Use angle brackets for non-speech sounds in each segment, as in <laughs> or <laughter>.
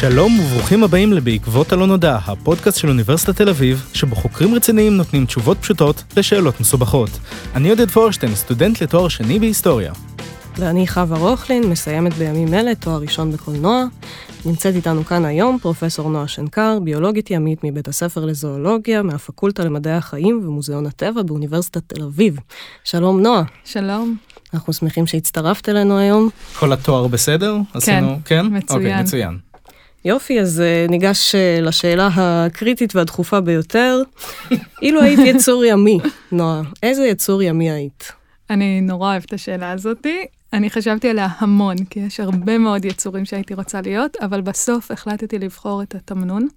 שלום וברוכים הבאים ל"בעקבות הלא נודע", הפודקאסט של אוניברסיטת תל אביב, שבו חוקרים רציניים נותנים תשובות פשוטות לשאלות מסובכות. אני עודד פורשטיין, סטודנט לתואר שני בהיסטוריה. ואני חווה רוכלין, מסיימת בימים אלה תואר ראשון בקולנוע. נמצאת איתנו כאן היום פרופסור נועה שנקר, ביולוגית ימית מבית הספר לזואולוגיה, מהפקולטה למדעי החיים ומוזיאון הטבע באוניברסיטת תל אביב. שלום נועה. שלום. אנחנו שמחים שהצטרפת אלינו היום. כל התואר בסדר? כן, עשינו, כן? מצוין. אוקיי, מצוין. יופי, אז אה, ניגש אה, לשאלה הקריטית והדחופה ביותר. אילו היית יצור ימי, נועה, איזה יצור ימי היית? אני נורא אוהבת את השאלה הזאתי. אני חשבתי עליה המון, כי יש הרבה מאוד יצורים שהייתי רוצה להיות, אבל בסוף החלטתי לבחור את התמנון,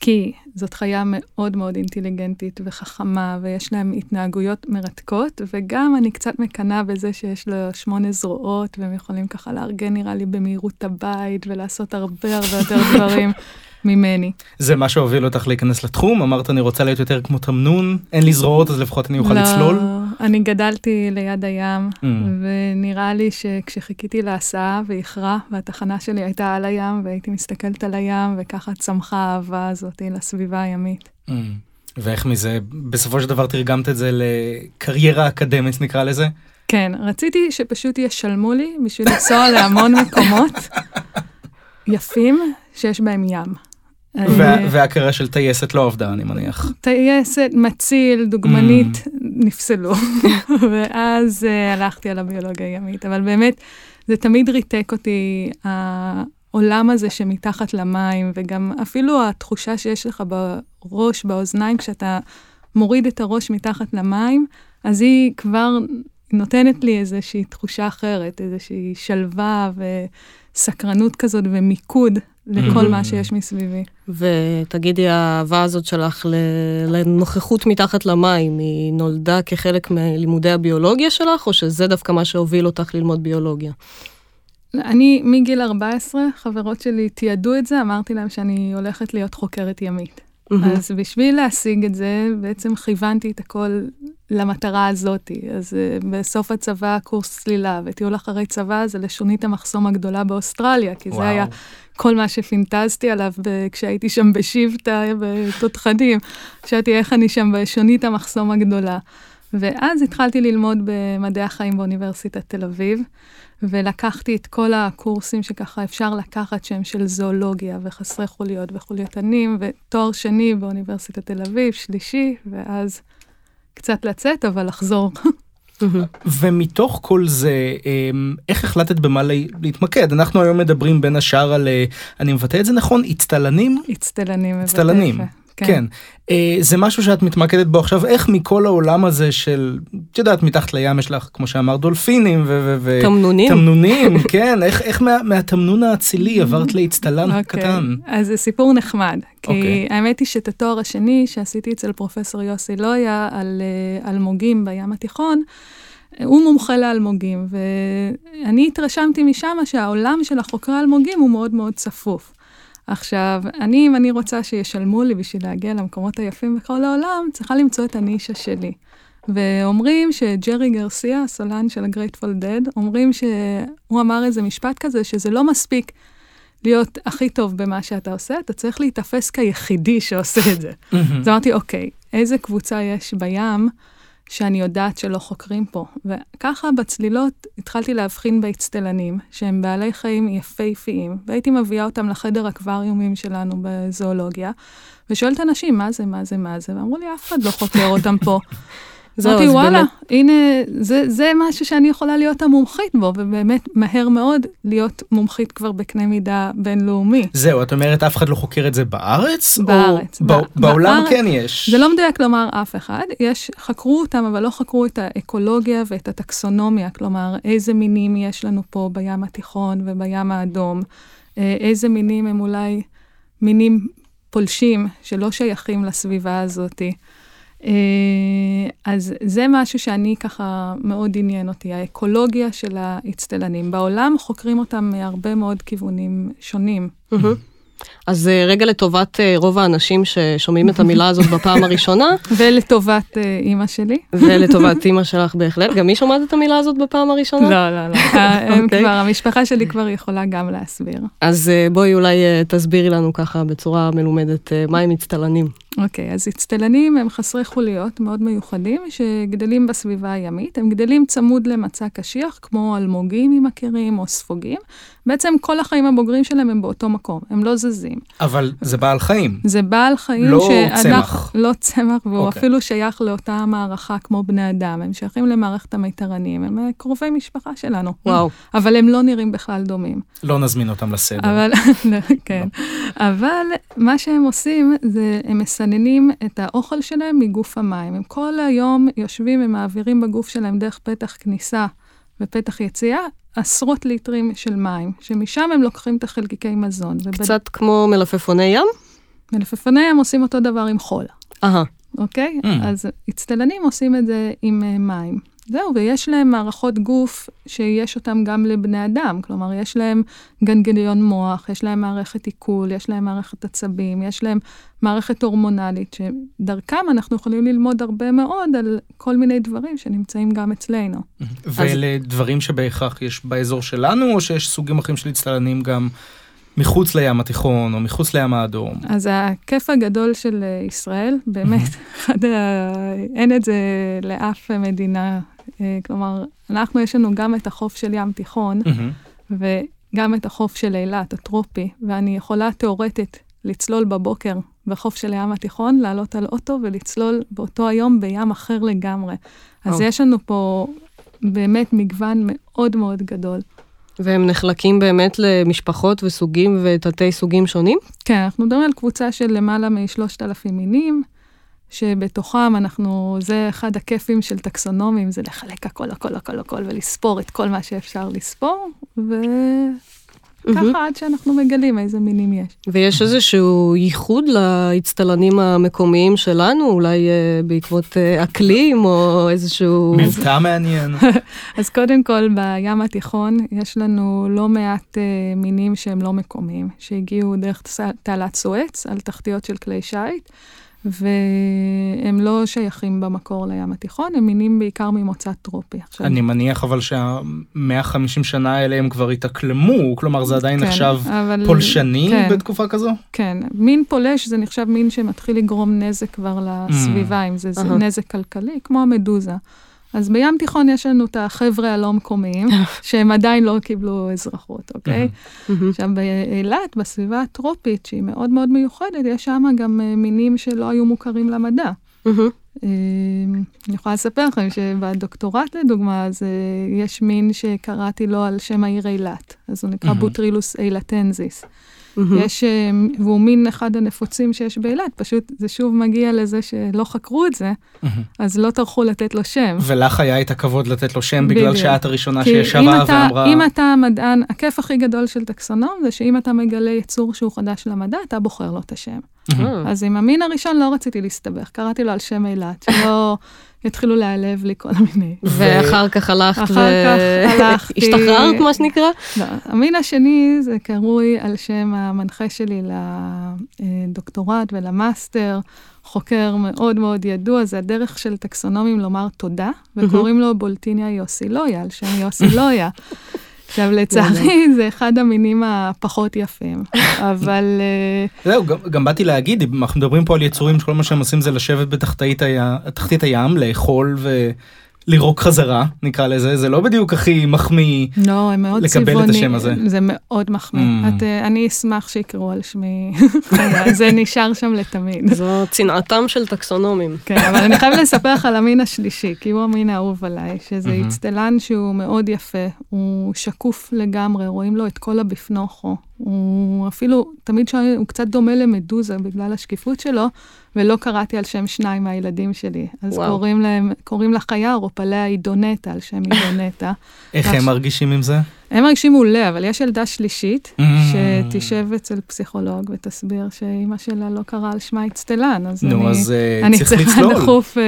כי זאת חיה מאוד מאוד אינטליגנטית וחכמה, ויש להם התנהגויות מרתקות, וגם אני קצת מקנאה בזה שיש לו שמונה זרועות, והם יכולים ככה לארגן נראה לי במהירות את הבית, ולעשות הרבה הרבה יותר <laughs> דברים ממני. זה מה שהוביל אותך להיכנס לתחום? אמרת אני רוצה להיות יותר כמו תמנון, אין לי זרועות אז לפחות אני אוכל לצלול? אני גדלתי ליד הים, Mm. ונראה לי שכשחיכיתי להסעה ואיחרה, והתחנה שלי הייתה על הים, והייתי מסתכלת על הים, וככה צמחה האהבה הזאת לסביבה הימית. Mm. ואיך מזה, בסופו של דבר תרגמת את זה לקריירה אקדמית נקרא לזה? כן, רציתי שפשוט ישלמו לי בשביל לנסוע להמון מקומות <laughs> יפים שיש בהם ים. וה- אה, וההכרה של טייסת לא עבדה אני מניח. טייסת, מציל, דוגמנית, נפסלו. <laughs> ואז uh, הלכתי על הביולוגיה הימית, אבל באמת, זה תמיד ריתק אותי, העולם הזה שמתחת למים, וגם אפילו התחושה שיש לך בראש, באוזניים, כשאתה מוריד את הראש מתחת למים, אז היא כבר נותנת לי איזושהי תחושה אחרת, איזושהי שלווה וסקרנות כזאת ומיקוד לכל Mhm. מה שיש מסביבי. ותגידי, האהבה הזאת שלך לנוכחות מתחת למים, היא נולדה כחלק מלימודי הביולוגיה שלך, או שזה דווקא מה שהוביל אותך ללמוד ביולוגיה? אני מגיל 14, חברות שלי תיעדו את זה, אמרתי להם שאני הולכת להיות חוקרת ימית. אז בשביל להשיג את זה, בעצם כיוונתי את הכל למטרה הזאתי. אז uh, בסוף הצבא קורס צלילה, וטיול אחרי צבא זה לשונית המחסום הגדולה באוסטרליה, כי וואו. זה היה כל מה שפינטזתי עליו ב- כשהייתי שם בשבטה בתותחנים. חשבתי איך אני שם בשונית המחסום הגדולה. ואז התחלתי ללמוד במדעי החיים באוניברסיטת תל אביב, ולקחתי את כל הקורסים שככה אפשר לקחת שהם של זואולוגיה וחסרי חוליות וחולייתנים, ותואר שני באוניברסיטת תל אביב, שלישי, ואז קצת לצאת, אבל לחזור. ומתוך כל זה אמ, איך החלטת במה לה- להתמקד אנחנו היום מדברים בין השאר על אה, אני מבטא את זה נכון אצטלנים אצטלנים. אצטלנים יפה. כן אה, זה משהו שאת מתמקדת בו עכשיו איך מכל העולם הזה של את יודעת מתחת לים יש לך כמו שאמרת דולפינים ו- ו- תמנונים? תמנונים <laughs> כן איך איך מה- מהתמנון האצילי עברת לאצטלן אוקיי, הקטן. אז זה סיפור נחמד, כי אוקיי. האמת היא שאת התואר השני שעשיתי אצל פרופסור יוסי לויה על אה, אלמוגים בים התיכון, הוא מומחה לאלמוגים, ואני התרשמתי משם שהעולם של החוקרי האלמוגים הוא מאוד מאוד צפוף. עכשיו, אני, אם אני רוצה שישלמו לי בשביל להגיע למקומות היפים בכל העולם, צריכה למצוא את הנישה שלי. ואומרים שג'רי גרסיה, הסולן של הגרייטפול דד, אומרים שהוא אמר איזה משפט כזה, שזה לא מספיק להיות הכי טוב במה שאתה עושה, אתה צריך להיתפס כיחידי שעושה את זה. אז אמרתי, אוקיי, איזה קבוצה יש בים שאני יודעת שלא חוקרים פה? וככה בצלילות התחלתי להבחין באצטלנים, שהם בעלי חיים יפהפיים, והייתי מביאה אותם לחדר אקווריומים שלנו בזואולוגיה, ושואלת אנשים, מה זה, מה זה, מה זה, ואמרו לי, אף אחד לא חוקר אותם פה. <laughs> זהו, אמרתי, אז וואלה, באמת- הנה, זה, זה משהו שאני יכולה להיות המומחית בו, ובאמת מהר מאוד להיות מומחית כבר בקנה מידה בינלאומי. זהו את אומרת אף אחד לא חוקר את זה בארץ? או בארץ, ב- בא- בעולם בארץ- כן יש. זה לא מדויק לומר אף אחד, יש, חקרו אותם, אבל לא חקרו את האקולוגיה ואת הטקסונומיה, כלומר, איזה מינים יש לנו פה בים התיכון ובים האדום, אה, איזה מינים הם אולי מינים פולשים שלא שייכים לסביבה הזאתי. אה, אז זה משהו שאני ככה מאוד עניין אותי, האקולוגיה של האצטלנים. בעולם חוקרים אותם מהרבה מאוד כיוונים שונים. אז אה, רגע לטובת אה, רוב האנשים ששומעים את המילה הזאת <laughs> בפעם הראשונה, ולטובת אימא שלי. ולטובת <laughs> אימא שלך בהחלט, גם היא שומעת את המילה הזאת בפעם הראשונה? לא, לא, לא. הם אוקיי. כבר, המשפחה שלי כבר יכולה גם להסביר. אז בואי אולי תסבירי לנו ככה בצורה מלומדת, מה הם מצטלנים. אוקיי, אז אצטלנים הם חסרי חוליות מאוד מיוחדים, שגדלים בסביבה הימית. הם גדלים צמוד למצע קשיח, כמו אלמוגים, אם מכירים, או ספוגים. בעצם כל החיים הבוגרים שלהם הם באותו מקום, הם לא זזים. אבל זה בעל חיים. זה בעל חיים לא שאנחנו- צמח. לא צמח, והוא אוקיי. אפילו שייך לאותה מערכה כמו בני אדם. הם שייכים למערכת המיתרנים, הם אה, קרובי משפחה שלנו. וואו. אבל הם לא נראים בכלל דומים. לא נזמין אותם לסדר. אבל, <laughs> לא, כן. אבל מה שהם עושים זה הם מסננים את האוכל שלהם מגוף המים. הם כל היום יושבים ומעבירים בגוף שלהם דרך פתח כניסה ופתח יציאה עשרות ליטרים של מים, שמשם הם לוקחים את החלקיקי מזון. ובד- קצת כמו מלפפוני ים? מלפפוני הם עושים אותו דבר עם חול, אהה. אוקיי? Mm. אז אצטלנים עושים את זה עם אה, מים. זהו, ויש להם מערכות גוף שיש אותם גם לבני אדם. כלומר, יש להם גנגליון מוח, יש להם מערכת עיכול, יש להם מערכת עצבים, יש להם מערכת הורמונלית, שדרכם אנחנו יכולים ללמוד הרבה מאוד על כל מיני דברים שנמצאים גם אצלנו. ואלה דברים שבהכרח יש באזור שלנו, או שיש סוגים אחרים של הצטלנים גם מחוץ לים התיכון, או מחוץ לים האדום? אז הכיף הגדול של אה, ישראל, באמת, אחד ה... אין את זה לאף מדינה. אה, כלומר, אנחנו, יש לנו גם את החוף של ים תיכון, מהמם. וגם את החוף של אילת, הטרופי, ואני יכולה תאורטית לצלול בבוקר בחוף של הים התיכון, לעלות על אוטו ולצלול באותו היום בים אחר לגמרי. אז וואו. יש לנו פה באמת מגוון מאוד מאוד גדול. והם נחלקים באמת למשפחות וסוגים ותתי סוגים שונים? כן, אנחנו מדברים על קבוצה של למעלה משלושת אלפים מינים, שבתוכם אנחנו, זה אחד הכיפים של טקסונומים, זה לחלק הכל, הכל, הכל, הכל, ולספור את כל מה שאפשר לספור, וככה עד שאנחנו מגלים איזה מינים יש. ויש איזשהו ייחוד לאצטלנים המקומיים שלנו, אולי אה, בעקבות אה, אקלים או איזשהו... מבטא מעניין. <laughs> אז קודם כל, בים התיכון יש לנו לא מעט אה, מינים שהם לא מקומיים, שהגיעו דרך תעלת סואץ על תחתיות של כלי שיט, והם לא שייכים במקור לים התיכון, הם מינים בעיקר ממוצא טרופי. עכשיו, אני מניח אבל שה-150 שנה האלה הם כבר התאקלמו, כלומר זה עדיין כן, נחשב אבל- פולשני כן. בתקופה כזו? כן, מין פולש זה נחשב מין שמתחיל לגרום נזק כבר לסביבה, אם זה, זה. נזק כלכלי, כמו המדוזה. אז בים תיכון יש לנו את החבר'ה הלא מקומיים, <laughs> שהם עדיין לא קיבלו אזרחות, אוקיי? עכשיו, באילת, בסביבה הטרופית, שהיא מאוד מאוד מיוחדת, יש שם גם אה, מינים שלא היו מוכרים למדע. אה, אני יכולה לספר לכם שבדוקטורט, לדוגמה, אז אה, יש מין שקראתי לו על שם העיר אילת. אז הוא נקרא. בוטרילוס אילתנזיס. מהמם. יש, אה, והוא מין אחד הנפוצים שיש באילת, פשוט זה שוב מגיע לזה שלא חקרו את זה, מהמם. אז לא טרחו לתת לו שם. ולך היה את הכבוד לתת לו שם בגלל. שאת הראשונה שישבה ואמרה... אם אתה מדען, הכיף הכי גדול של טקסונום זה שאם אתה מגלה יצור שהוא חדש למדע, אתה בוחר לו את השם. אה. אז עם המין הראשון לא רציתי להסתבך, קראתי לו על שם אילת, שלא <laughs> יתחילו להיעלב לי כל מיני. ואחר כך הלכת אחר כך הלכתי- <laughs> השתחררת, מה שנקרא? לא, המין השני זה קרוי על שם המנחה שלי לדוקטורט ולמאסטר, חוקר מאוד מאוד ידוע, זה הדרך של טקסונומים לומר תודה, וקוראים לו בולטיניה יוסילויה, על שם <laughs> יוסי לויה. עכשיו, לצערי, זה אחד המינים הפחות יפים, <laughs> אבל אה, זהו, גם, באתי להגיד, אנחנו מדברים פה על יצורים שכל מה שהם עושים זה לשבת בתחתית הים, תחתית הים, ולירוק חזרה, נקרא לזה, זה לא בדיוק הכי מחמיא. לא, הם מאוד לקבל את צבעונים. השם הזה. זה מאוד מחמיא. אמ. את, אה, אני אשמח שיקראו על שמי, <laughs> זה נשאר שם לתמיד. <laughs> זו צנעתם של טקסונומים. כן, אבל אני חייבת לספר לך על המין השלישי, כי הוא המין האהוב עליי, שזה מהמם. אצטלן שהוא מאוד יפה, הוא שקוף לגמרי, רואים לו את כל הבפנוכו. הוא אפילו, תמיד שואל, הוא קצת דומה למדוזה בגלל השקיפות שלו, ולא קראתי על שם שניים מהילדים שלי. אז וואו. קוראים להם, קוראים לחיה רופליה אידונטה, על שם אידונטה. <laughs> איך. הם מרגישים עם זה? הם מרגישים מעולה, אבל יש ילדה שלישית, Mm. שתשב אצל פסיכולוג ותסביר שאימא שלה לא קראה על שמה אצטלן, אז נו, אני... אז אה, אני צריך צריכה לצלול. דחוף אה,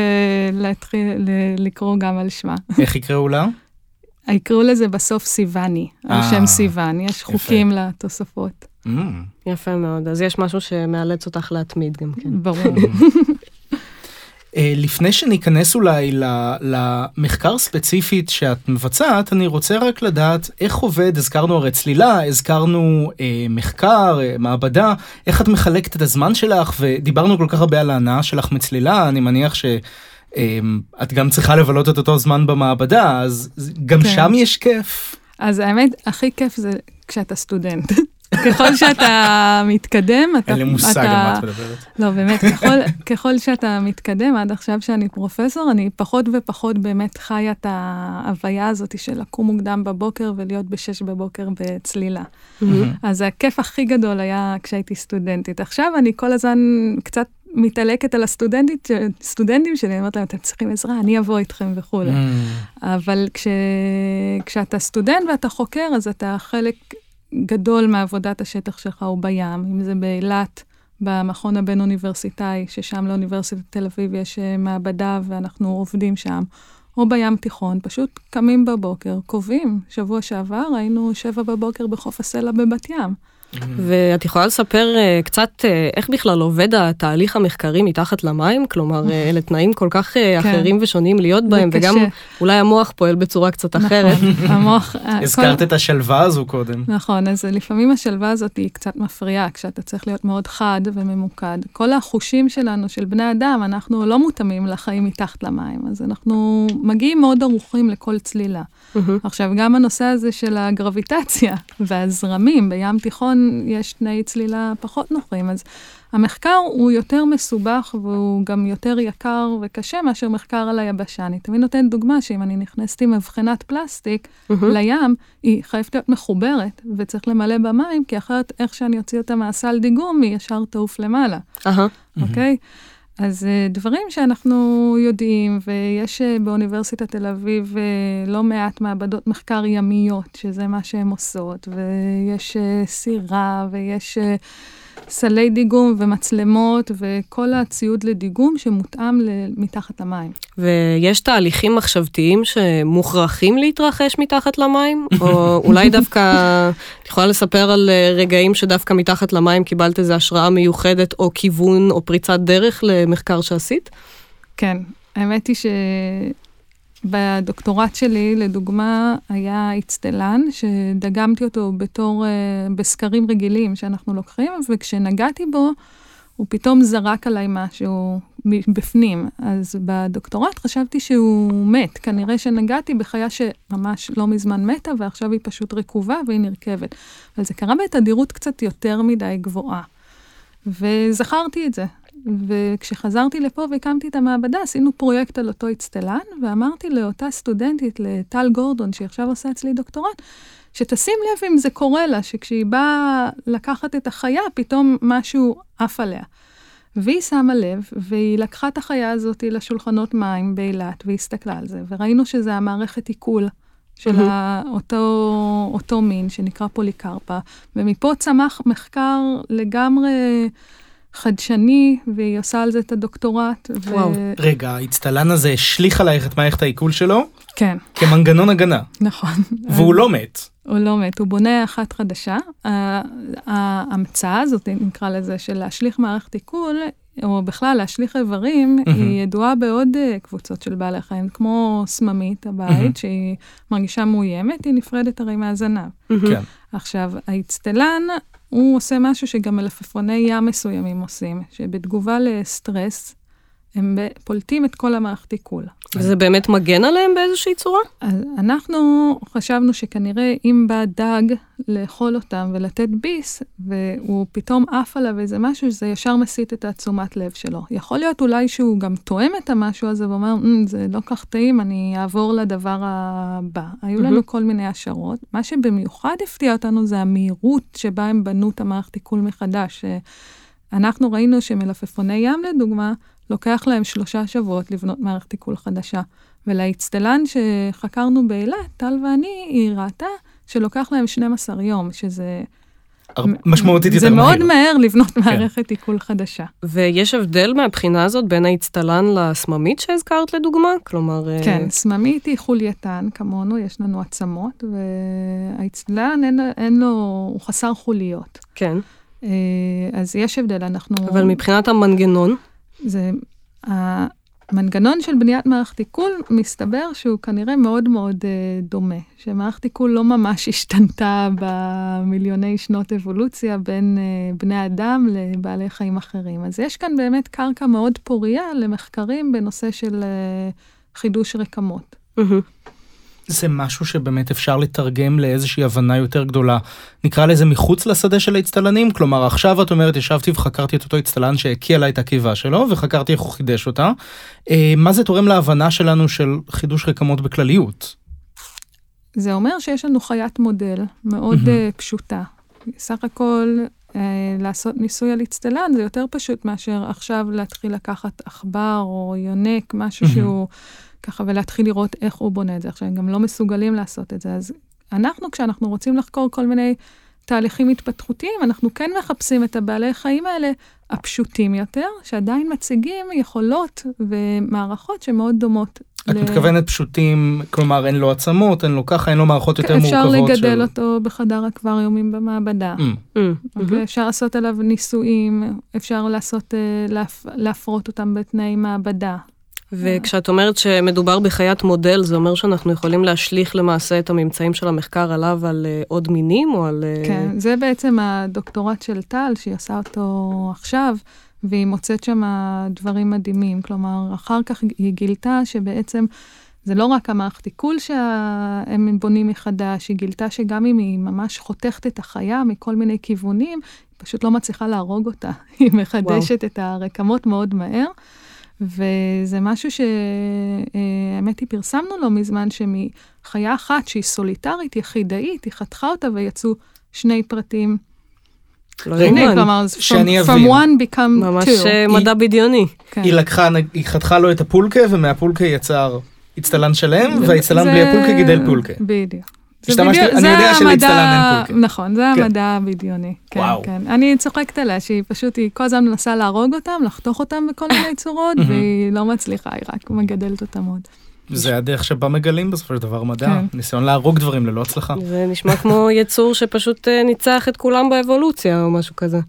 להתחיל ל- לקרוא גם על שמה. <laughs> איך יקראו לה? יקראו לזה בסוף סיווני, על אה, שם סיוון, יש. חוקים לתוספות. Mm. יפה מאוד. אז יש משהו שמאלץ אותך להתמיד גם כן. ברור. <laughs> אה, לפני שניכנס אולי ל- למחקר ספציפית שאת מבצעת, אני רוצה רק לדעת איך עובד, הזכרנו הרי צלילה, הזכרנו אה, מחקר, אה, מעבדה, איך את מחלקת את הזמן שלך, ודיברנו כל כך הרבה על ההנאה שלך מצלילה, אני מניח ש... אה, את גם צריכה לבלות את אותו זמן במעבדה, אז גם כן. שם יש כיף. אז האמת, הכי כיף זה כשאתה סטודנט. <laughs> ככל שאתה מתקדם, אתה... אין לי מושג על אתה- מה את מדברת. לא, באמת, ככל, ככל שאתה מתקדם, עד עכשיו שאני פרופסור, אני פחות ופחות באמת חיה את ההוויה הזאת של לקום מוקדם בבוקר ולהיות בשש בבוקר בצלילה. אז הכיף הכי גדול היה כשהייתי סטודנטית. עכשיו אני כל הזמן קצת מתעלקת על הסטודנטית, סטודנטים שלי, אני אומרת להם, אתם צריכים עזרה, אני אבוא איתכם וכולי. Mm. אבל כש... כשאתה סטודנט ואתה חוקר, אז אתה חלק גדול מעבודת השטח שלך הוא בים, אם זה באילת, במכון הבין-אוניברסיטאי, ששם לאוניברסיטת תל אביב יש אה, מעבדה ואנחנו עובדים שם, או בים תיכון, פשוט קמים בבוקר, קובעים. שבוע שעבר היינו שבע בבוקר בחוף הסלע בבת ים. ואת יכולה לספר אה, קצת אה, איך בכלל עובד התהליך המחקרי מתחת למים? כלומר, אה, אלה תנאים כל כך כן. אחרים ושונים להיות בהם, וגם קשה. אולי המוח פועל בצורה קצת אחרת. נכון, <laughs> המוח... אה, הזכרת את השלווה הזו קודם. נכון, אז לפעמים השלווה הזאת היא קצת מפריעה, כשאתה צריך להיות מאוד חד וממוקד. כל החושים שלנו, של בני אדם, אנחנו לא מותאמים לחיים מתחת למים, אז אנחנו מגיעים מאוד ערוכים לכל צלילה. מהמם. עכשיו, גם הנושא הזה של הגרביטציה והזרמים, בים תיכון יש תנאי צלילה פחות נוחים, אז המחקר הוא יותר מסובך והוא גם יותר יקר וקשה מאשר מחקר על היבשה. אני תמיד נותנת דוגמה שאם אני נכנסת עם מבחנת פלסטיק מהמם. לים, היא חייבת להיות מחוברת וצריך למלא במים, כי אחרת איך שאני אוציא אותה מהסל דיגום, היא ישר תעוף למעלה. אהה. אוקיי? אז אה, דברים שאנחנו יודעים, ויש אה, באוניברסיטת תל אביב אה, לא מעט מעבדות מחקר ימיות, שזה מה שהן עושות, ויש סירה, ויש סלי דיגום ומצלמות, וכל הציוד לדיגום שמותאם מתחת למים. ויש תהליכים מחשבתיים שמוכרחים להתרחש מתחת למים? או <laughs> אולי דווקא, את יכולה לספר על אה, רגעים שדווקא מתחת למים קיבלת איזו השראה מיוחדת, או כיוון, או פריצת דרך למחקר שעשית? כן, האמת היא שבדוקטורט שלי, לדוגמה, היה אצטלן שדגמתי אותו בתור, אה, בסקרים רגילים שאנחנו לוקחים, וכשנגעתי בו, הוא פתאום זרק עליי משהו בפנים. אז בדוקטורט חשבתי שהוא מת. כנראה שנגעתי בחיה שממש לא מזמן מתה, ועכשיו היא פשוט רקובה והיא נרכבת. אבל זה קרה בתדירות קצת יותר מדי גבוהה. וזכרתי את זה. וכשחזרתי לפה והקמתי את המעבדה, עשינו פרויקט על אותו אצטלן, ואמרתי לאותה סטודנטית, לטל גורדון, שהיא עכשיו עושה אצלי דוקטורט, שתשים לב אם זה קורה לה, שכשהיא באה לקחת את החיה, פתאום משהו עף עליה. והיא שמה לב, והיא לקחה את החיה הזאת לשולחנות מים באילת, והסתכלה על זה, וראינו שזה המערכת עיכול של. ה- אותו, אותו מין שנקרא פוליקרפה, ומפה צמח מחקר לגמרי חדשני, והיא עושה על זה את הדוקטורט. ו- וואו. רגע, האצטלן הזה השליך עלייך את מערכת העיכול שלו כן, כמנגנון הגנה, נכון. והוא לא מת. הוא לא מת, הוא בונה אחת חדשה. ההמצאה הזאת, נקרא לזה, של להשליך מערכת עיכול, או בכלל להשליך איברים, היא ידועה בעוד אה, קבוצות של בעלי חיים, כמו סממית הבית, שהיא מרגישה מאוימת, היא נפרדת הרי מהזנב. כן. עכשיו, האצטלן, הוא עושה משהו שגם מלפפוני ים מסוימים עושים, שבתגובה לסטרס, הם פולטים את כל המערכת עיכול. וזה באמת מגן עליהם באיזושהי צורה? אז אנחנו חשבנו שכנראה אם בא דג לאכול אותם ולתת ביס, והוא פתאום עף עליו איזה משהו, זה ישר מסיט את התשומת לב שלו. יכול להיות אולי שהוא גם תואם את המשהו הזה ואומר, "אמ, זה לא כך טעים, אני אעבור לדבר הבא. היו לנו כל מיני השערות. מה שבמיוחד הפתיע אותנו זה המהירות שבה הם בנו את המערכת עיכול מחדש. אנחנו ראינו שמלפפוני ים, לדוגמה, לוקח להם שלושה שבועות לבנות מערכת עיכול חדשה. ולאצטלן שחקרנו באילת, טל ואני, היא ראתה שלוקח להם 12 יום, שזה משמעותית יותר מהיר. זה מאוד מהר לבנות כן. מערכת עיכול חדשה. ויש הבדל מהבחינה הזאת בין האצטלן לסממית שהזכרת לדוגמה? כלומר... אה, כן, סממית היא חולייתן כמונו, יש לנו עצמות, והאצטלן אין, אין לו, הוא חסר חוליות. כן. אה, אז יש הבדל, אנחנו... אבל מבחינת המנגנון? זה... המנגנון של בניית מערכת עיכול, מסתבר שהוא כנראה מאוד מאוד uh, דומה, שמערכת עיכול לא ממש השתנתה במיליוני שנות אבולוציה בין uh, בני אדם לבעלי חיים אחרים. אז יש כאן באמת קרקע מאוד פורייה למחקרים בנושא של uh, חידוש רקמות. Mm-hmm. זה משהו שבאמת אפשר לתרגם לאיזושהי הבנה יותר גדולה. נקרא לזה מחוץ לשדה של האצטלנים, כלומר עכשיו את אומרת ישבתי וחקרתי את אותו אצטלן שהקיע לה את הקיבה שלו וחקרתי איך הוא חידש אותה. אה, מה זה תורם להבנה שלנו של חידוש רקמות בכלליות? זה אומר שיש לנו חיית מודל מאוד mm-hmm. פשוטה. סך הכל אה, לעשות ניסוי על אצטלן זה יותר פשוט מאשר עכשיו להתחיל לקחת עכבר או יונק, משהו mm-hmm. שהוא... ככה, ולהתחיל לראות איך הוא בונה את זה. עכשיו, הם גם לא מסוגלים לעשות את זה. אז אנחנו, כשאנחנו רוצים לחקור כל מיני תהליכים התפתחותיים, אנחנו כן מחפשים את הבעלי חיים האלה הפשוטים יותר, שעדיין מציגים יכולות ומערכות שמאוד דומות. את ל... מתכוונת פשוטים, כלומר אין לו עצמות, אין לו ככה, אין לו מערכות יותר אפשר מורכבות. אפשר לגדל של... אותו בחדר אקווריומים במעבדה. Mm. Mm. Okay, mm-hmm. אפשר לעשות עליו ניסויים, אפשר לעשות, uh, להפ... להפרות אותם בתנאי מעבדה. וכשאת אומרת שמדובר בחיית מודל, זה אומר שאנחנו יכולים להשליך למעשה את הממצאים של המחקר עליו על uh, עוד מינים או על... Uh... כן, זה בעצם הדוקטורט של טל, שהיא עושה אותו עכשיו, והיא מוצאת שם דברים מדהימים. כלומר, אחר כך היא גילתה שבעצם זה לא רק המערכת עיכול שהם בונים מחדש, היא גילתה שגם אם היא ממש חותכת את החיה מכל מיני כיוונים, היא פשוט לא מצליחה להרוג אותה. <laughs> היא מחדשת וואו. את הרקמות מאוד מהר. וזה משהו שהאמת היא פרסמנו לא מזמן, שמחיה אחת שהיא סוליטרית, יחידאית, היא חתכה אותה ויצאו שני פרטים. לא. כלומר, שאני אבין. From one become two. ממש אה, מדע בדיוני. כן. היא לקחה, היא חתכה לו את הפולקה, ומהפולקה יצר אצטלן שלם, והאצטלן בלי הפולקה גידל פולקה. בדיוק. זה בדיוק, אני יודע שלאצטלן אין פולקה. נכון, זה כן. המדע הבדיוני. כן, וואו. כן. אני צוחקת עליה שהיא פשוט, היא כל הזמן מנסה להרוג אותם, לחתוך אותם בכל מיני <laughs> צורות, והיא לא מצליחה, היא רק מגדלת אותם עוד. זה הדרך שבה מגלים בסופו של דבר מדע, כן. ניסיון להרוג דברים ללא הצלחה. זה נשמע כמו יצור שפשוט אה, ניצח את כולם באבולוציה או משהו כזה.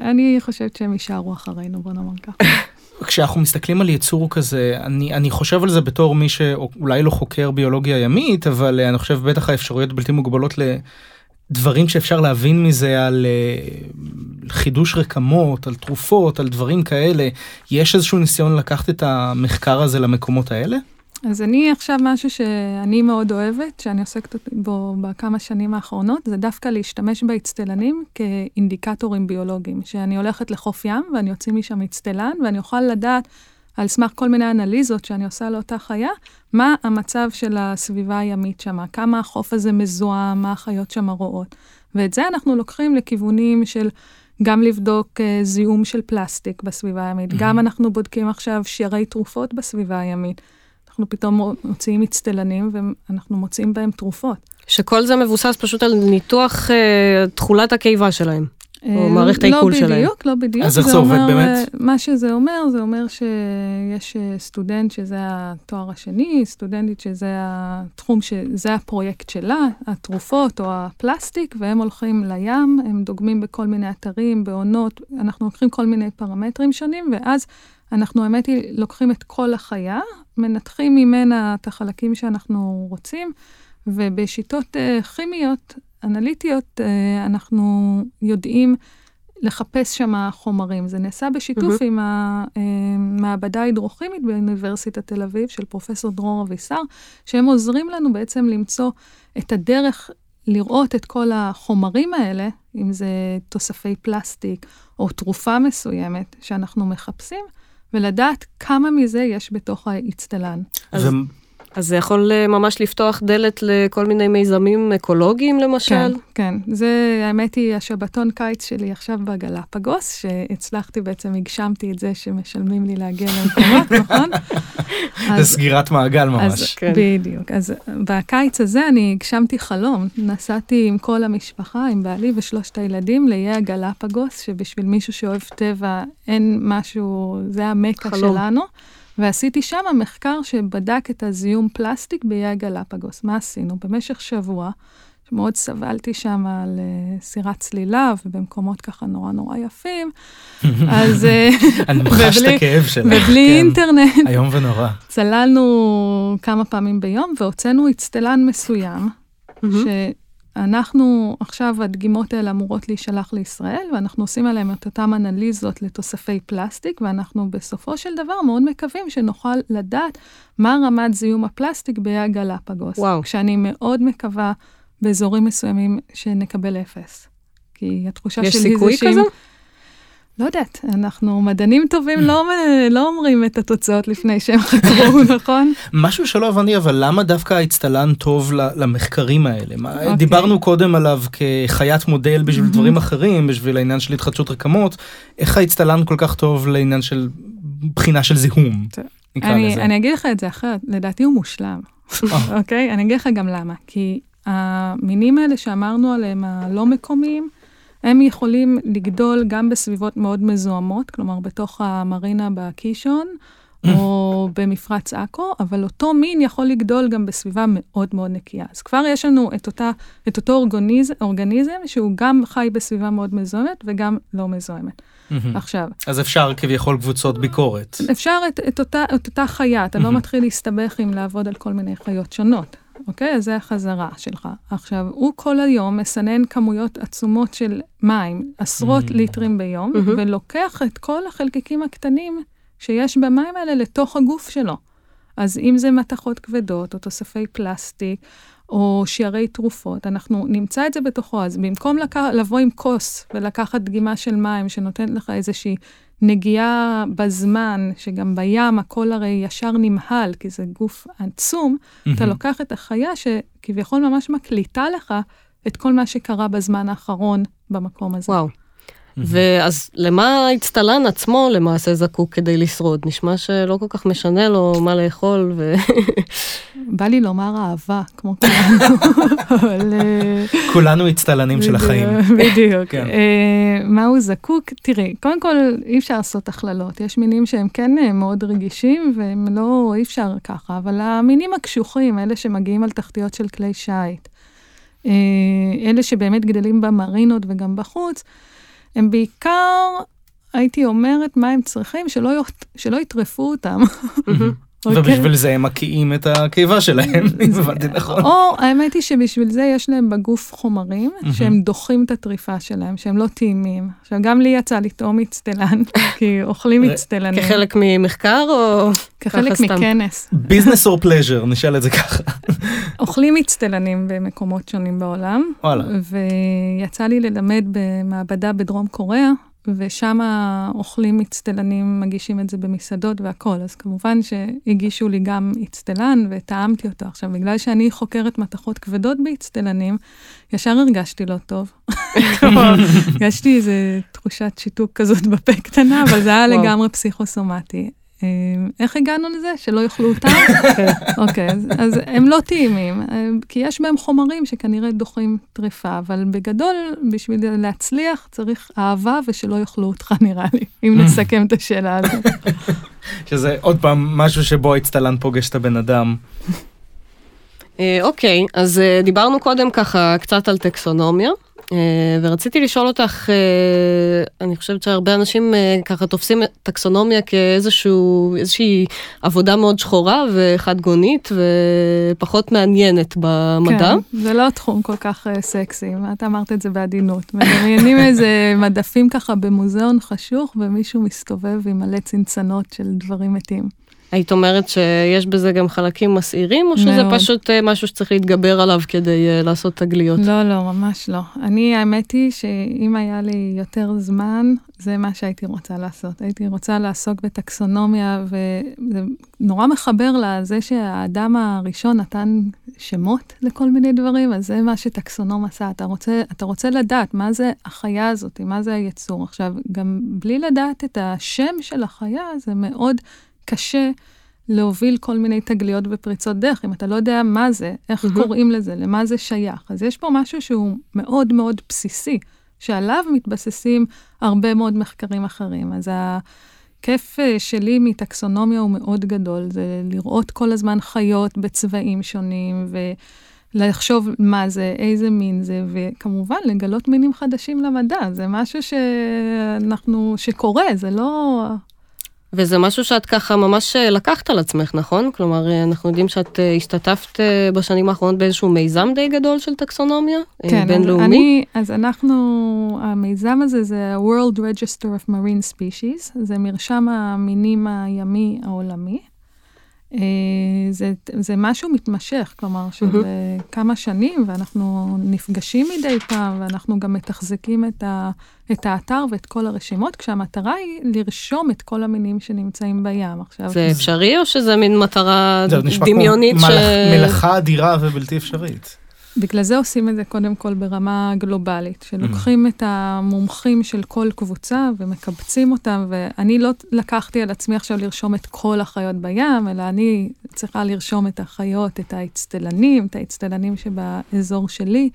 אני חושבת שהם יישארו אחרינו, בוא נאמר ככה. <laughs> כשאנחנו מסתכלים על יצור כזה, אני, אני חושב על זה בתור מי שאולי לא חוקר ביולוגיה ימית, אבל אני חושב בטח האפשרויות בלתי מוגבלות לדברים שאפשר להבין מזה על uh, חידוש רקמות, על תרופות, על דברים כאלה. יש איזשהו ניסיון לקחת את המחקר הזה למקומות האלה? אז אני עכשיו משהו שאני מאוד אוהבת, שאני עוסקת בו בכמה שנים האחרונות, זה דווקא להשתמש באצטלנים כאינדיקטורים ביולוגיים. שאני הולכת לחוף ים ואני אוציא משם אצטלן, ואני אוכל לדעת, על סמך כל מיני אנליזות שאני עושה לאותה חיה, מה המצב של הסביבה הימית שם, כמה החוף הזה מזוהם, מה החיות שם רואות. ואת זה אנחנו לוקחים לכיוונים של... גם לבדוק uh, זיהום של פלסטיק בסביבה הימית, mm-hmm. גם אנחנו בודקים עכשיו שיירי תרופות בסביבה הימית. אנחנו פתאום מוציאים אצטלנים ואנחנו מוצאים בהם תרופות. שכל זה מבוסס פשוט על ניתוח uh, תכולת הקיבה שלהם. או אה, מערכת לא העיכול שלהם. לא בדיוק, לא בדיוק. אז איך זה עובד באמת? אה, מה שזה אומר, זה אומר שיש סטודנט שזה התואר השני, סטודנטית שזה התחום, שזה הפרויקט שלה, התרופות או הפלסטיק, והם הולכים לים, הם דוגמים בכל מיני אתרים, בעונות, אנחנו לוקחים כל מיני פרמטרים שונים, ואז אנחנו, האמת היא, לוקחים את כל החיה, מנתחים ממנה את החלקים שאנחנו רוצים, ובשיטות uh, כימיות, אנליטיות, uh, אנחנו יודעים לחפש שם חומרים. זה נעשה בשיתוף mm-hmm. עם המעבדה אה, ההידרוכימית באוניברסיטת תל אביב, של פרופסור דרור אבישר, שהם עוזרים לנו בעצם למצוא את הדרך לראות את כל החומרים האלה, אם זה תוספי פלסטיק או תרופה מסוימת שאנחנו מחפשים, ולדעת כמה מזה יש בתוך האצטלן. אז... אז זה יכול אה, ממש לפתוח דלת לכל מיני מיזמים אקולוגיים למשל? כן, כן. זה, האמת היא, השבתון קיץ שלי עכשיו בגלפגוס, שהצלחתי בעצם, הגשמתי את זה שמשלמים לי להגיע למקומות, <laughs> נכון? זה סגירת מעגל ממש. אז, כן. בדיוק. אז בקיץ הזה אני הגשמתי חלום. נסעתי עם כל המשפחה, עם בעלי ושלושת הילדים, לאיי הגלפגוס, שבשביל מישהו שאוהב טבע אין משהו, זה המקה שלנו. ועשיתי שם מחקר שבדק את הזיהום פלסטיק באיי הגלפגוס. מה עשינו? במשך שבוע, שמאוד סבלתי שם על uh, סירת צלילה ובמקומות ככה נורא נורא יפים, <laughs> אז... אה, <laughs> אני מחש את הכאב שלך. ובלי כן. אינטרנט. איום ונורא. צללנו כמה פעמים ביום והוצאנו אצטלן מסוים, אנחנו עכשיו, הדגימות האלה אמורות להישלח לישראל, ואנחנו עושים עליהן את אותן אנליזות לתוספי פלסטיק, ואנחנו בסופו של דבר מאוד מקווים שנוכל לדעת מה רמת זיהום הפלסטיק באי הגלפגוס. וואו. כשאני מאוד מקווה באזורים מסוימים שנקבל אפס. כי התחושה שלי זה שאם... יש סיכוי כזה? לא יודעת, אנחנו מדענים טובים לא, לא אומרים את התוצאות לפני שהם <laughs> חקרו, <laughs> נכון? משהו שלא הבנתי, אבל למה דווקא האצטלן טוב למחקרים האלה? Okay. אוקיי. דיברנו קודם עליו כחיית מודל בשביל mm-hmm. דברים אחרים, בשביל העניין של התחדשות רקמות, איך האצטלן כל כך טוב לעניין של בחינה של זיהום? אני, אני אגיד לך את זה אחרת, לדעתי הוא מושלם, אה. <laughs> אוקיי? אני אגיד לך גם למה, כי המינים האלה שאמרנו עליהם, הלא מקומיים, הם יכולים לגדול גם בסביבות מאוד מזוהמות, כלומר בתוך המרינה בקישון, <laughs> או במפרץ עכו, אבל אותו מין יכול לגדול גם בסביבה מאוד מאוד נקייה. אז כבר יש לנו את, אותה, את אותו אורגניז, אורגניזם שהוא גם חי בסביבה מאוד מזוהמת וגם לא מזוהמת. עכשיו... אז אפשר כביכול קבוצות ביקורת. אפשר את, את, אותה, את אותה חיה, אתה לא מתחיל להסתבך עם לעבוד על כל מיני חיות שונות. אוקיי? אז זה החזרה שלך. עכשיו, הוא כל היום מסנן כמויות עצומות של מים, עשרות mm-hmm. ליטרים ביום, mm-hmm. ולוקח את כל החלקיקים הקטנים שיש במים האלה לתוך הגוף שלו. אז אם זה מתכות כבדות, או תוספי פלסטיק, או שערי תרופות, אנחנו נמצא את זה בתוכו. אז במקום לק... לבוא עם כוס ולקחת דגימה של מים שנותנת לך איזושהי נגיעה בזמן, שגם בים הכל הרי ישר נמהל, כי זה גוף עצום, mm-hmm. אתה לוקח את החיה שכביכול ממש מקליטה לך את כל מה שקרה בזמן האחרון במקום הזה. וואו. ואז למה האצטלן עצמו למעשה זקוק כדי לשרוד? נשמע שלא כל כך משנה לו מה לאכול ו... <laughs> בא לי לומר אהבה, כמו כולנו, <laughs> אבל... אה, כולנו אצטלנים של החיים. <laughs> בדיוק. כן. אה, מה הוא זקוק? תראי, קודם כל אי אפשר לעשות הכללות. יש מינים שהם כן אה, מאוד רגישים, והם לא, אי אפשר ככה, אבל המינים הקשוחים, אלה שמגיעים על תחתיות של כלי שיט, אלה שבאמת גדלים במרינות וגם בחוץ, הם בעיקר, הייתי אומרת, מה הם צריכים, שלא, שלא יטרפו אותם. אוקיי. ובשביל זה הם מקיאים את הקיבה שלהם, <laughs> אם הבנתי נכון. או האמת היא שבשביל זה יש להם בגוף חומרים שהם דוחים את הטריפה שלהם, שהם לא טעימים. עכשיו, גם לי יצא לטעום אצטלן, <laughs> כי אוכלים אצטלנים. כחלק ממחקר או כחלק מכנס? ביזנס או פלז'ר, נשאל את זה ככה. <laughs> אוכלים אצטלנים במקומות שונים בעולם. וואלה. ויצא לי ללמד במעבדה בדרום קוריאה, ושם אוכלים אצטלנים, מגישים את זה במסעדות והכול. אז כמובן שהגישו לי גם אצטלן וטעמתי אותו. עכשיו, בגלל שאני חוקרת מתכות כבדות באצטלנים, ישר הרגשתי לא טוב. <laughs> הרגשתי איזו תחושת שיתוק כזאת בפה קטנה, אבל זה היה לגמרי פסיכוסומטי. אה, איך הגענו לזה? שלא יאכלו אותם? <laughs> אוקיי, אז, אז הם לא טעימים, אה, כי יש בהם חומרים שכנראה דוחים טריפה, אבל בגדול, בשביל להצליח צריך אהבה ושלא יאכלו אותך, <laughs> נראה לי, אם נסכם את השאלה הזאת. <laughs> שזה עוד פעם משהו שבו האצטלן פוגש את הבן אדם. אה, אוקיי, אז דיברנו קודם ככה קצת על טקסונומיה. אה, ורציתי לשאול אותך, אה, אני חושבת שהרבה אנשים אה, ככה תופסים טקסונומיה כאיזושהי עבודה מאוד שחורה וחד גונית ופחות מעניינת במדע. כן, זה לא תחום כל כך סקסי, את אמרת את זה בעדינות. מדמיינים <laughs> איזה מדפים ככה במוזיאון חשוך ומישהו מסתובב עם מלא צנצנות של דברים מתים. היית אומרת שיש בזה גם חלקים מסעירים, או שזה מאוד. פשוט אה, משהו שצריך להתגבר עליו כדי אה, לעשות תגליות? לא, לא, ממש לא. אני, האמת היא שאם היה לי יותר זמן, זה מה שהייתי רוצה לעשות. הייתי רוצה לעסוק בטקסונומיה, וזה נורא מחבר לזה שהאדם הראשון נתן שמות לכל מיני דברים, אז זה מה שטקסונום עשה. אתה רוצה, אתה רוצה לדעת מה זה החיה הזאת, מה זה היצור. עכשיו, גם בלי לדעת את השם של החיה, זה מאוד קשה. להוביל כל מיני תגליות ופריצות דרך, אם אתה לא יודע מה זה, איך. קוראים לזה, למה זה שייך. אז יש פה משהו שהוא מאוד מאוד בסיסי, שעליו מתבססים הרבה מאוד מחקרים אחרים. אז הכיף אה, שלי מטקסונומיה הוא מאוד גדול, זה לראות כל הזמן חיות בצבעים שונים, ולחשוב מה זה, איזה מין זה, וכמובן לגלות מינים חדשים למדע. זה משהו שאנחנו, שקורה, זה לא... וזה משהו שאת ככה ממש אה, לקחת על עצמך, נכון? כלומר, אה, אנחנו יודעים שאת אה, השתתפת בשנים האחרונות באיזשהו מיזם די גדול של טקסונומיה, כן, בינלאומי. אני, אז אנחנו, המיזם הזה זה ה-World Register of Marine Species, זה מרשם המינים הימי העולמי. אה, זה, זה משהו מתמשך, כלומר, של. אה, כמה שנים, ואנחנו נפגשים מדי פעם, ואנחנו גם מתחזקים את, ה, את האתר ואת כל הרשימות, כשהמטרה היא לרשום את כל המינים שנמצאים בים. עכשיו, זה אפשרי, או שזה מין מטרה זה עוד נשמע כמו דמיונית ש... מלאכ- מלאכה אדירה ובלתי אפשרית. בגלל זה עושים את זה קודם כל ברמה גלובלית, שלוקחים את המומחים של כל קבוצה ומקבצים אותם, ואני לא לקחתי על עצמי עכשיו לרשום את כל החיות בים, אלא אני צריכה לרשום את החיות, את האצטלנים, את האצטלנים שבאזור שלי,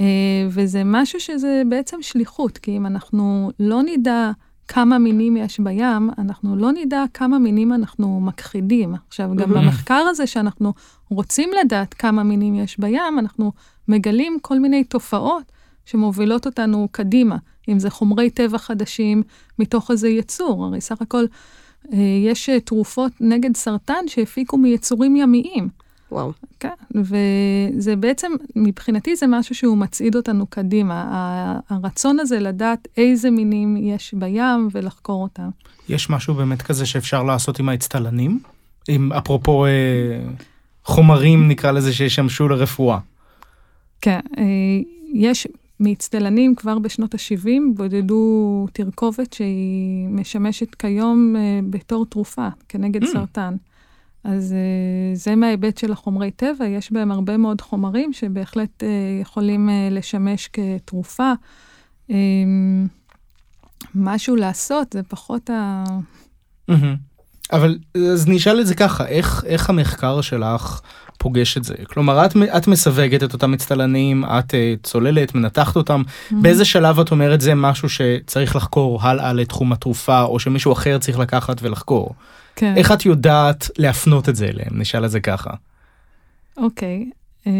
אה, וזה משהו שזה בעצם שליחות, כי אם אנחנו לא נדע כמה מינים יש בים, אנחנו לא נדע כמה מינים אנחנו מכחידים. עכשיו, גם מהמם. במחקר הזה שאנחנו רוצים לדעת כמה מינים יש בים, אנחנו מגלים כל מיני תופעות שמובילות אותנו קדימה, אם זה חומרי טבע חדשים מתוך איזה יצור. הרי סך הכל אה, יש אה, תרופות נגד סרטן שהפיקו מיצורים ימיים. וואו. כן, וזה בעצם, מבחינתי זה משהו שהוא מצעיד אותנו קדימה. הרצון הזה לדעת איזה מינים יש בים ולחקור אותם. יש משהו באמת כזה שאפשר לעשות עם האצטלנים? עם אפרופו אה, חומרים נקרא לזה שישמשו לרפואה. כן, אה, יש מאצטלנים כבר בשנות ה-70, בודדו תרכובת שהיא משמשת כיום אה, בתור תרופה כנגד Mm. סרטן. אז אה, זה מההיבט של החומרי טבע, יש בהם הרבה מאוד חומרים שבהחלט אה, יכולים אה, לשמש כתרופה. אה, משהו לעשות, זה פחות ה... אבל אז נשאל את זה ככה, איך, איך המחקר שלך פוגש את זה? כלומר, את, את מסווגת את אותם מצטלנים, את uh, צוללת, מנתחת אותם, באיזה שלב את אומרת זה משהו שצריך לחקור הלאה לתחום התרופה, או שמישהו אחר צריך לקחת ולחקור? כן. איך את יודעת להפנות את זה אליהם? נשאל את זה ככה. אוקיי, אה,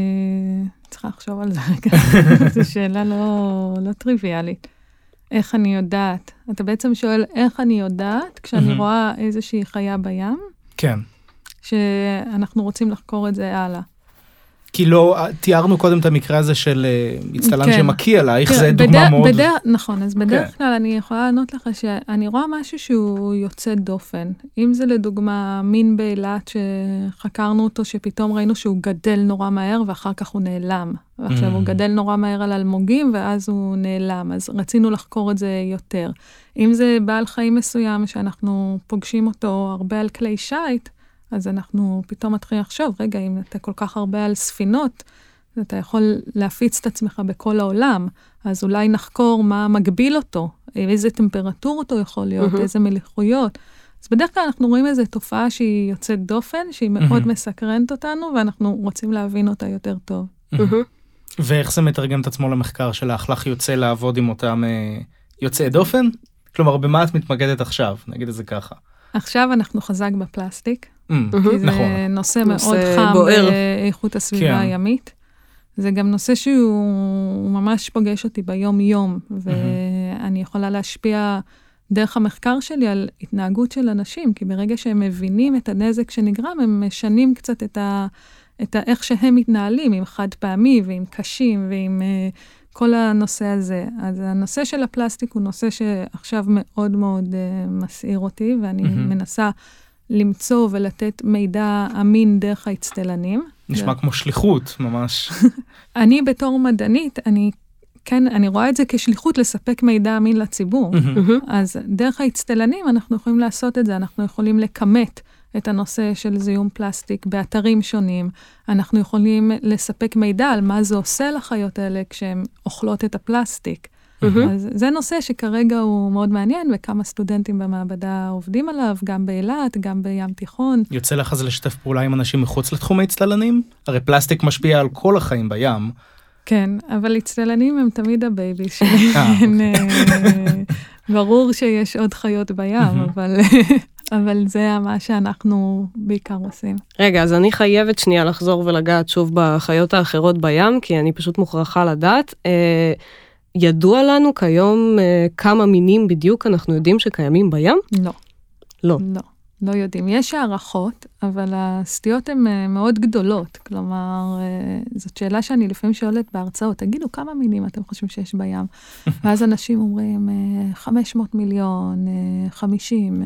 צריכה לחשוב על זה רגע, <laughs> זו שאלה לא, לא טריוויאלית. איך אני יודעת? אתה בעצם שואל איך אני יודעת כשאני מהמם. רואה איזושהי חיה בים, כן. שאנחנו רוצים לחקור את זה הלאה. כי לא, תיארנו קודם את המקרה הזה של אה, מצטלן כן. שמקיא עלייך, תראה, זה דוגמה בדרך- מאוד... בדרך, נכון, אז בדרך כן. כלל אני יכולה לענות לך שאני רואה משהו שהוא יוצא דופן. אם זה לדוגמה מין באילת שחקרנו אותו, שפתאום ראינו שהוא גדל נורא מהר ואחר כך הוא נעלם. ועכשיו Mm. הוא גדל נורא מהר על אלמוגים ואז הוא נעלם, אז רצינו לחקור את זה יותר. אם זה בעל חיים מסוים שאנחנו פוגשים אותו הרבה על כלי שיט, אז אנחנו פתאום מתחילים לחשוב, רגע, אם אתה כל כך הרבה על ספינות, אתה יכול להפיץ את עצמך בכל העולם, אז אולי נחקור מה מגביל אותו, איזה טמפרטורות הוא יכול להיות, מהמם. איזה מליחויות. אז בדרך כלל אנחנו רואים איזו תופעה שהיא יוצאת דופן, שהיא מאוד מהמם. מסקרנת אותנו, ואנחנו רוצים להבין אותה יותר טוב. מהמם. ואיך זה מתרגם את עצמו למחקר שלך? לך יוצא לעבוד עם אותם אה, יוצאי דופן? כלומר, במה את מתמקדת עכשיו? נגיד את זה ככה. עכשיו אנחנו חזק בפלסטיק, כי זה נכון. נושא נושא מאוד חם בוער. באיכות הסביבה כן. הימית. זה גם נושא שהוא ממש פוגש אותי ביום-יום, ואני יכולה להשפיע דרך המחקר שלי על התנהגות של אנשים, כי ברגע שהם מבינים את הנזק שנגרם, הם משנים קצת את, ה, את ה, איך שהם מתנהלים, עם חד פעמי ועם קשים ועם uh, כל הנושא הזה. אז הנושא של הפלסטיק הוא נושא שעכשיו מאוד מאוד uh, מסעיר אותי, ואני מהמם. מנסה למצוא ולתת מידע אמין דרך האצטלנים. נשמע כמו שליחות, ממש. <laughs> אני בתור מדענית, אני כן, אני רואה את זה כשליחות לספק מידע אמין לציבור. אז דרך האצטלנים אנחנו יכולים לעשות את זה, אנחנו יכולים לכמת את הנושא של זיהום פלסטיק באתרים שונים, אנחנו יכולים לספק מידע על מה זה עושה לחיות האלה כשהן אוכלות את הפלסטיק. אז זה נושא שכרגע הוא מאוד מעניין, וכמה סטודנטים במעבדה עובדים עליו, גם באילת, גם בים תיכון. יוצא לך אז לשתף פעולה עם אנשים מחוץ לתחום האצטלנים? הרי פלסטיק משפיע על כל החיים בים. כן, אבל אצטלנים הם תמיד ה baby שלי. אה, <laughs> אוקיי. אה, ברור שיש עוד חיות בים, אבל, <laughs> אבל זה מה שאנחנו בעיקר עושים. רגע, אז אני חייבת שנייה לחזור ולגעת שוב בחיות האחרות בים, כי אני פשוט מוכרחה לדעת. אה, ידוע לנו כיום אה, כמה מינים בדיוק אנחנו יודעים שקיימים בים? לא. לא. לא. לא יודעים. יש הערכות, אבל הסטיות הן אה, מאוד גדולות. כלומר, אה, זאת שאלה שאני לפעמים שואלת בהרצאות, תגידו, כמה מינים אתם חושבים שיש בים? <laughs> ואז אנשים אומרים, 500 מיליון, 50,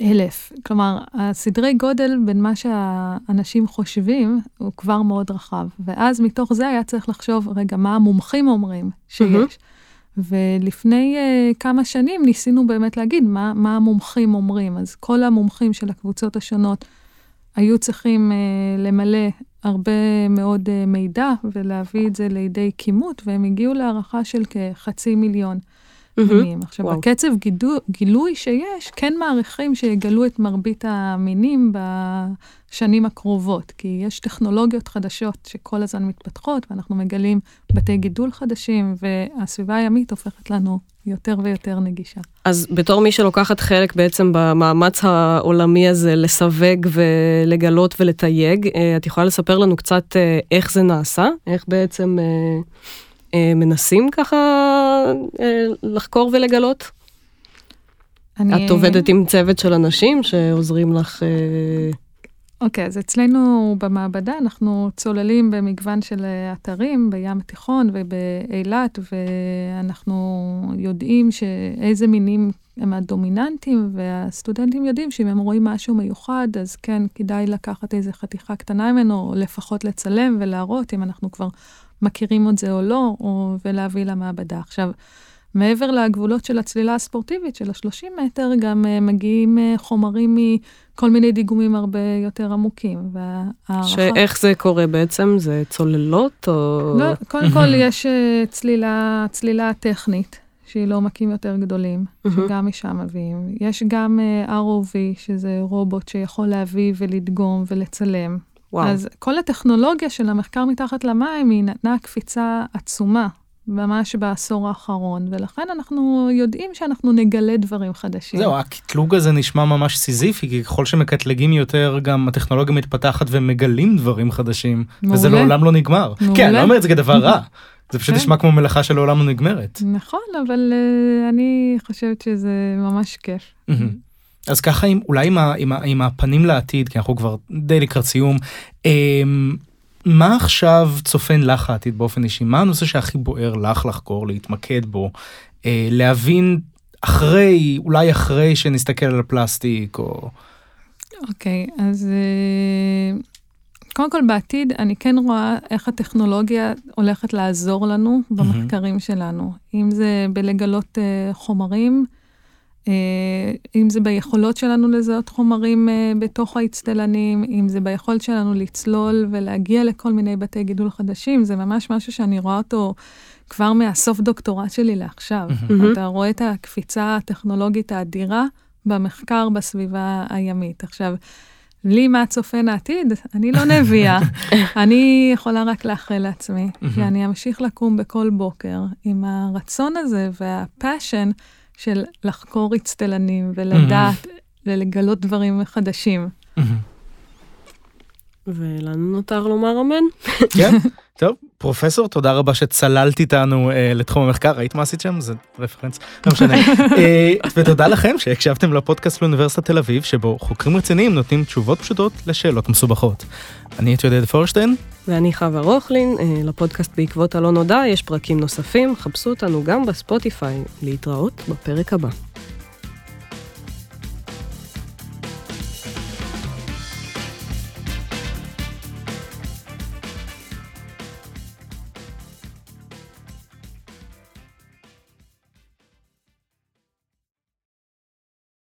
אלף. כלומר, הסדרי גודל בין מה שהאנשים חושבים הוא כבר מאוד רחב. ואז מתוך זה היה צריך לחשוב, רגע, מה המומחים אומרים שיש? ולפני uh, כמה שנים ניסינו באמת להגיד מה, מה המומחים אומרים. אז כל המומחים של הקבוצות השונות היו צריכים uh, למלא הרבה מאוד uh, מידע ולהביא את זה לידי כימות, והם הגיעו להערכה של כחצי מיליון. מינים. עכשיו, וואו. בקצב גידו, גילוי שיש, כן מעריכים שיגלו את מרבית המינים בשנים הקרובות, כי יש טכנולוגיות חדשות שכל הזמן מתפתחות, ואנחנו מגלים בתי גידול חדשים, והסביבה הימית הופכת לנו יותר ויותר נגישה. אז בתור מי שלוקחת חלק בעצם במאמץ העולמי הזה לסווג ולגלות ולתייג, אה, את יכולה לספר לנו קצת אה, איך זה נעשה? איך בעצם... אה, מנסים ככה לחקור ולגלות? אני... את עובדת עם צוות של אנשים שעוזרים לך... אה, אוקיי, okay, אז אצלנו במעבדה אנחנו צוללים במגוון של אתרים בים התיכון ובאילת, ואנחנו יודעים שאיזה מינים הם הדומיננטיים, והסטודנטים יודעים שאם הם רואים משהו מיוחד, אז כן, כדאי לקחת איזה חתיכה קטנה ממנו, או לפחות לצלם ולהראות אם אנחנו כבר מכירים את זה או לא, או, ולהביא למעבדה. עכשיו, מעבר לגבולות של הצלילה הספורטיבית של ה-30 מטר, גם uh, מגיעים uh, חומרים מכל מיני דיגומים הרבה יותר עמוקים. והערכה... שאיך זה קורה בעצם? זה צוללות או... לא, קודם כל יש uh, צלילה, צלילה טכנית. שהיא לעומקים יותר גדולים, שגם משם מביאים. יש גם uh, ROV, שזה רובוט שיכול להביא ולדגום ולצלם. וואו. אז כל הטכנולוגיה של המחקר מתחת למים, היא נתנה קפיצה עצומה, ממש בעשור האחרון, ולכן אנחנו יודעים שאנחנו נגלה דברים חדשים. זהו, הקטלוג הזה נשמע ממש סיזיפי, כי ככל שמקטלגים יותר, גם הטכנולוגיה מתפתחת ומגלים דברים חדשים, מעולה. וזה לעולם לא נגמר. מעולה. כן, אני לא אומר את זה כדבר רע. <laughs> זה פשוט כן. נשמע כמו מלאכה שלעולם לא נגמרת. נכון, אבל uh, אני חושבת שזה ממש כיף. אז ככה עם, אולי עם, ה, עם, ה, עם הפנים לעתיד, כי אנחנו כבר די לקראת סיום, אה, מה עכשיו צופן לך העתיד באופן אישי? מה הנושא שהכי בוער לך לחקור, להתמקד בו, אה, להבין אחרי, אולי אחרי שנסתכל על הפלסטיק או... אוקיי, okay, אז אה, קודם כל בעתיד אני כן רואה איך הטכנולוגיה הולכת לעזור לנו במחקרים mm-hmm. שלנו, אם זה בלגלות אה, חומרים, אם זה ביכולות שלנו לזהות חומרים אה, בתוך האצטלנים, אם זה ביכולת שלנו לצלול ולהגיע לכל מיני בתי גידול חדשים, זה ממש משהו שאני רואה אותו כבר מהסוף דוקטורט שלי לעכשיו. Mm-hmm. אתה רואה את הקפיצה הטכנולוגית האדירה במחקר בסביבה הימית. עכשיו, לי מה צופן העתיד? אני לא נביאה. <laughs> אני יכולה רק לאחל לעצמי, שאני אמשיך לקום בכל בוקר עם הרצון הזה והפאשן. של לחקור אצטלנים ולדעת ולגלות דברים חדשים. ולנו נותר לומר אמן. כן, <laughs> טוב, פרופסור, תודה רבה שצללת איתנו אה, לתחום המחקר, ראית מה עשית שם? זה רפרנס, לא משנה. <laughs> אה, ותודה לכם שהקשבתם לפודקאסט לאוניברסיטת תל אביב, שבו חוקרים רציניים נותנים תשובות פשוטות לשאלות מסובכות. אני הייתי עודד פורשטיין. ואני חווה רוכלין, אה, לפודקאסט בעקבות הלא נודע יש פרקים נוספים, חפשו אותנו גם בספוטיפיי. להתראות בפרק הבא.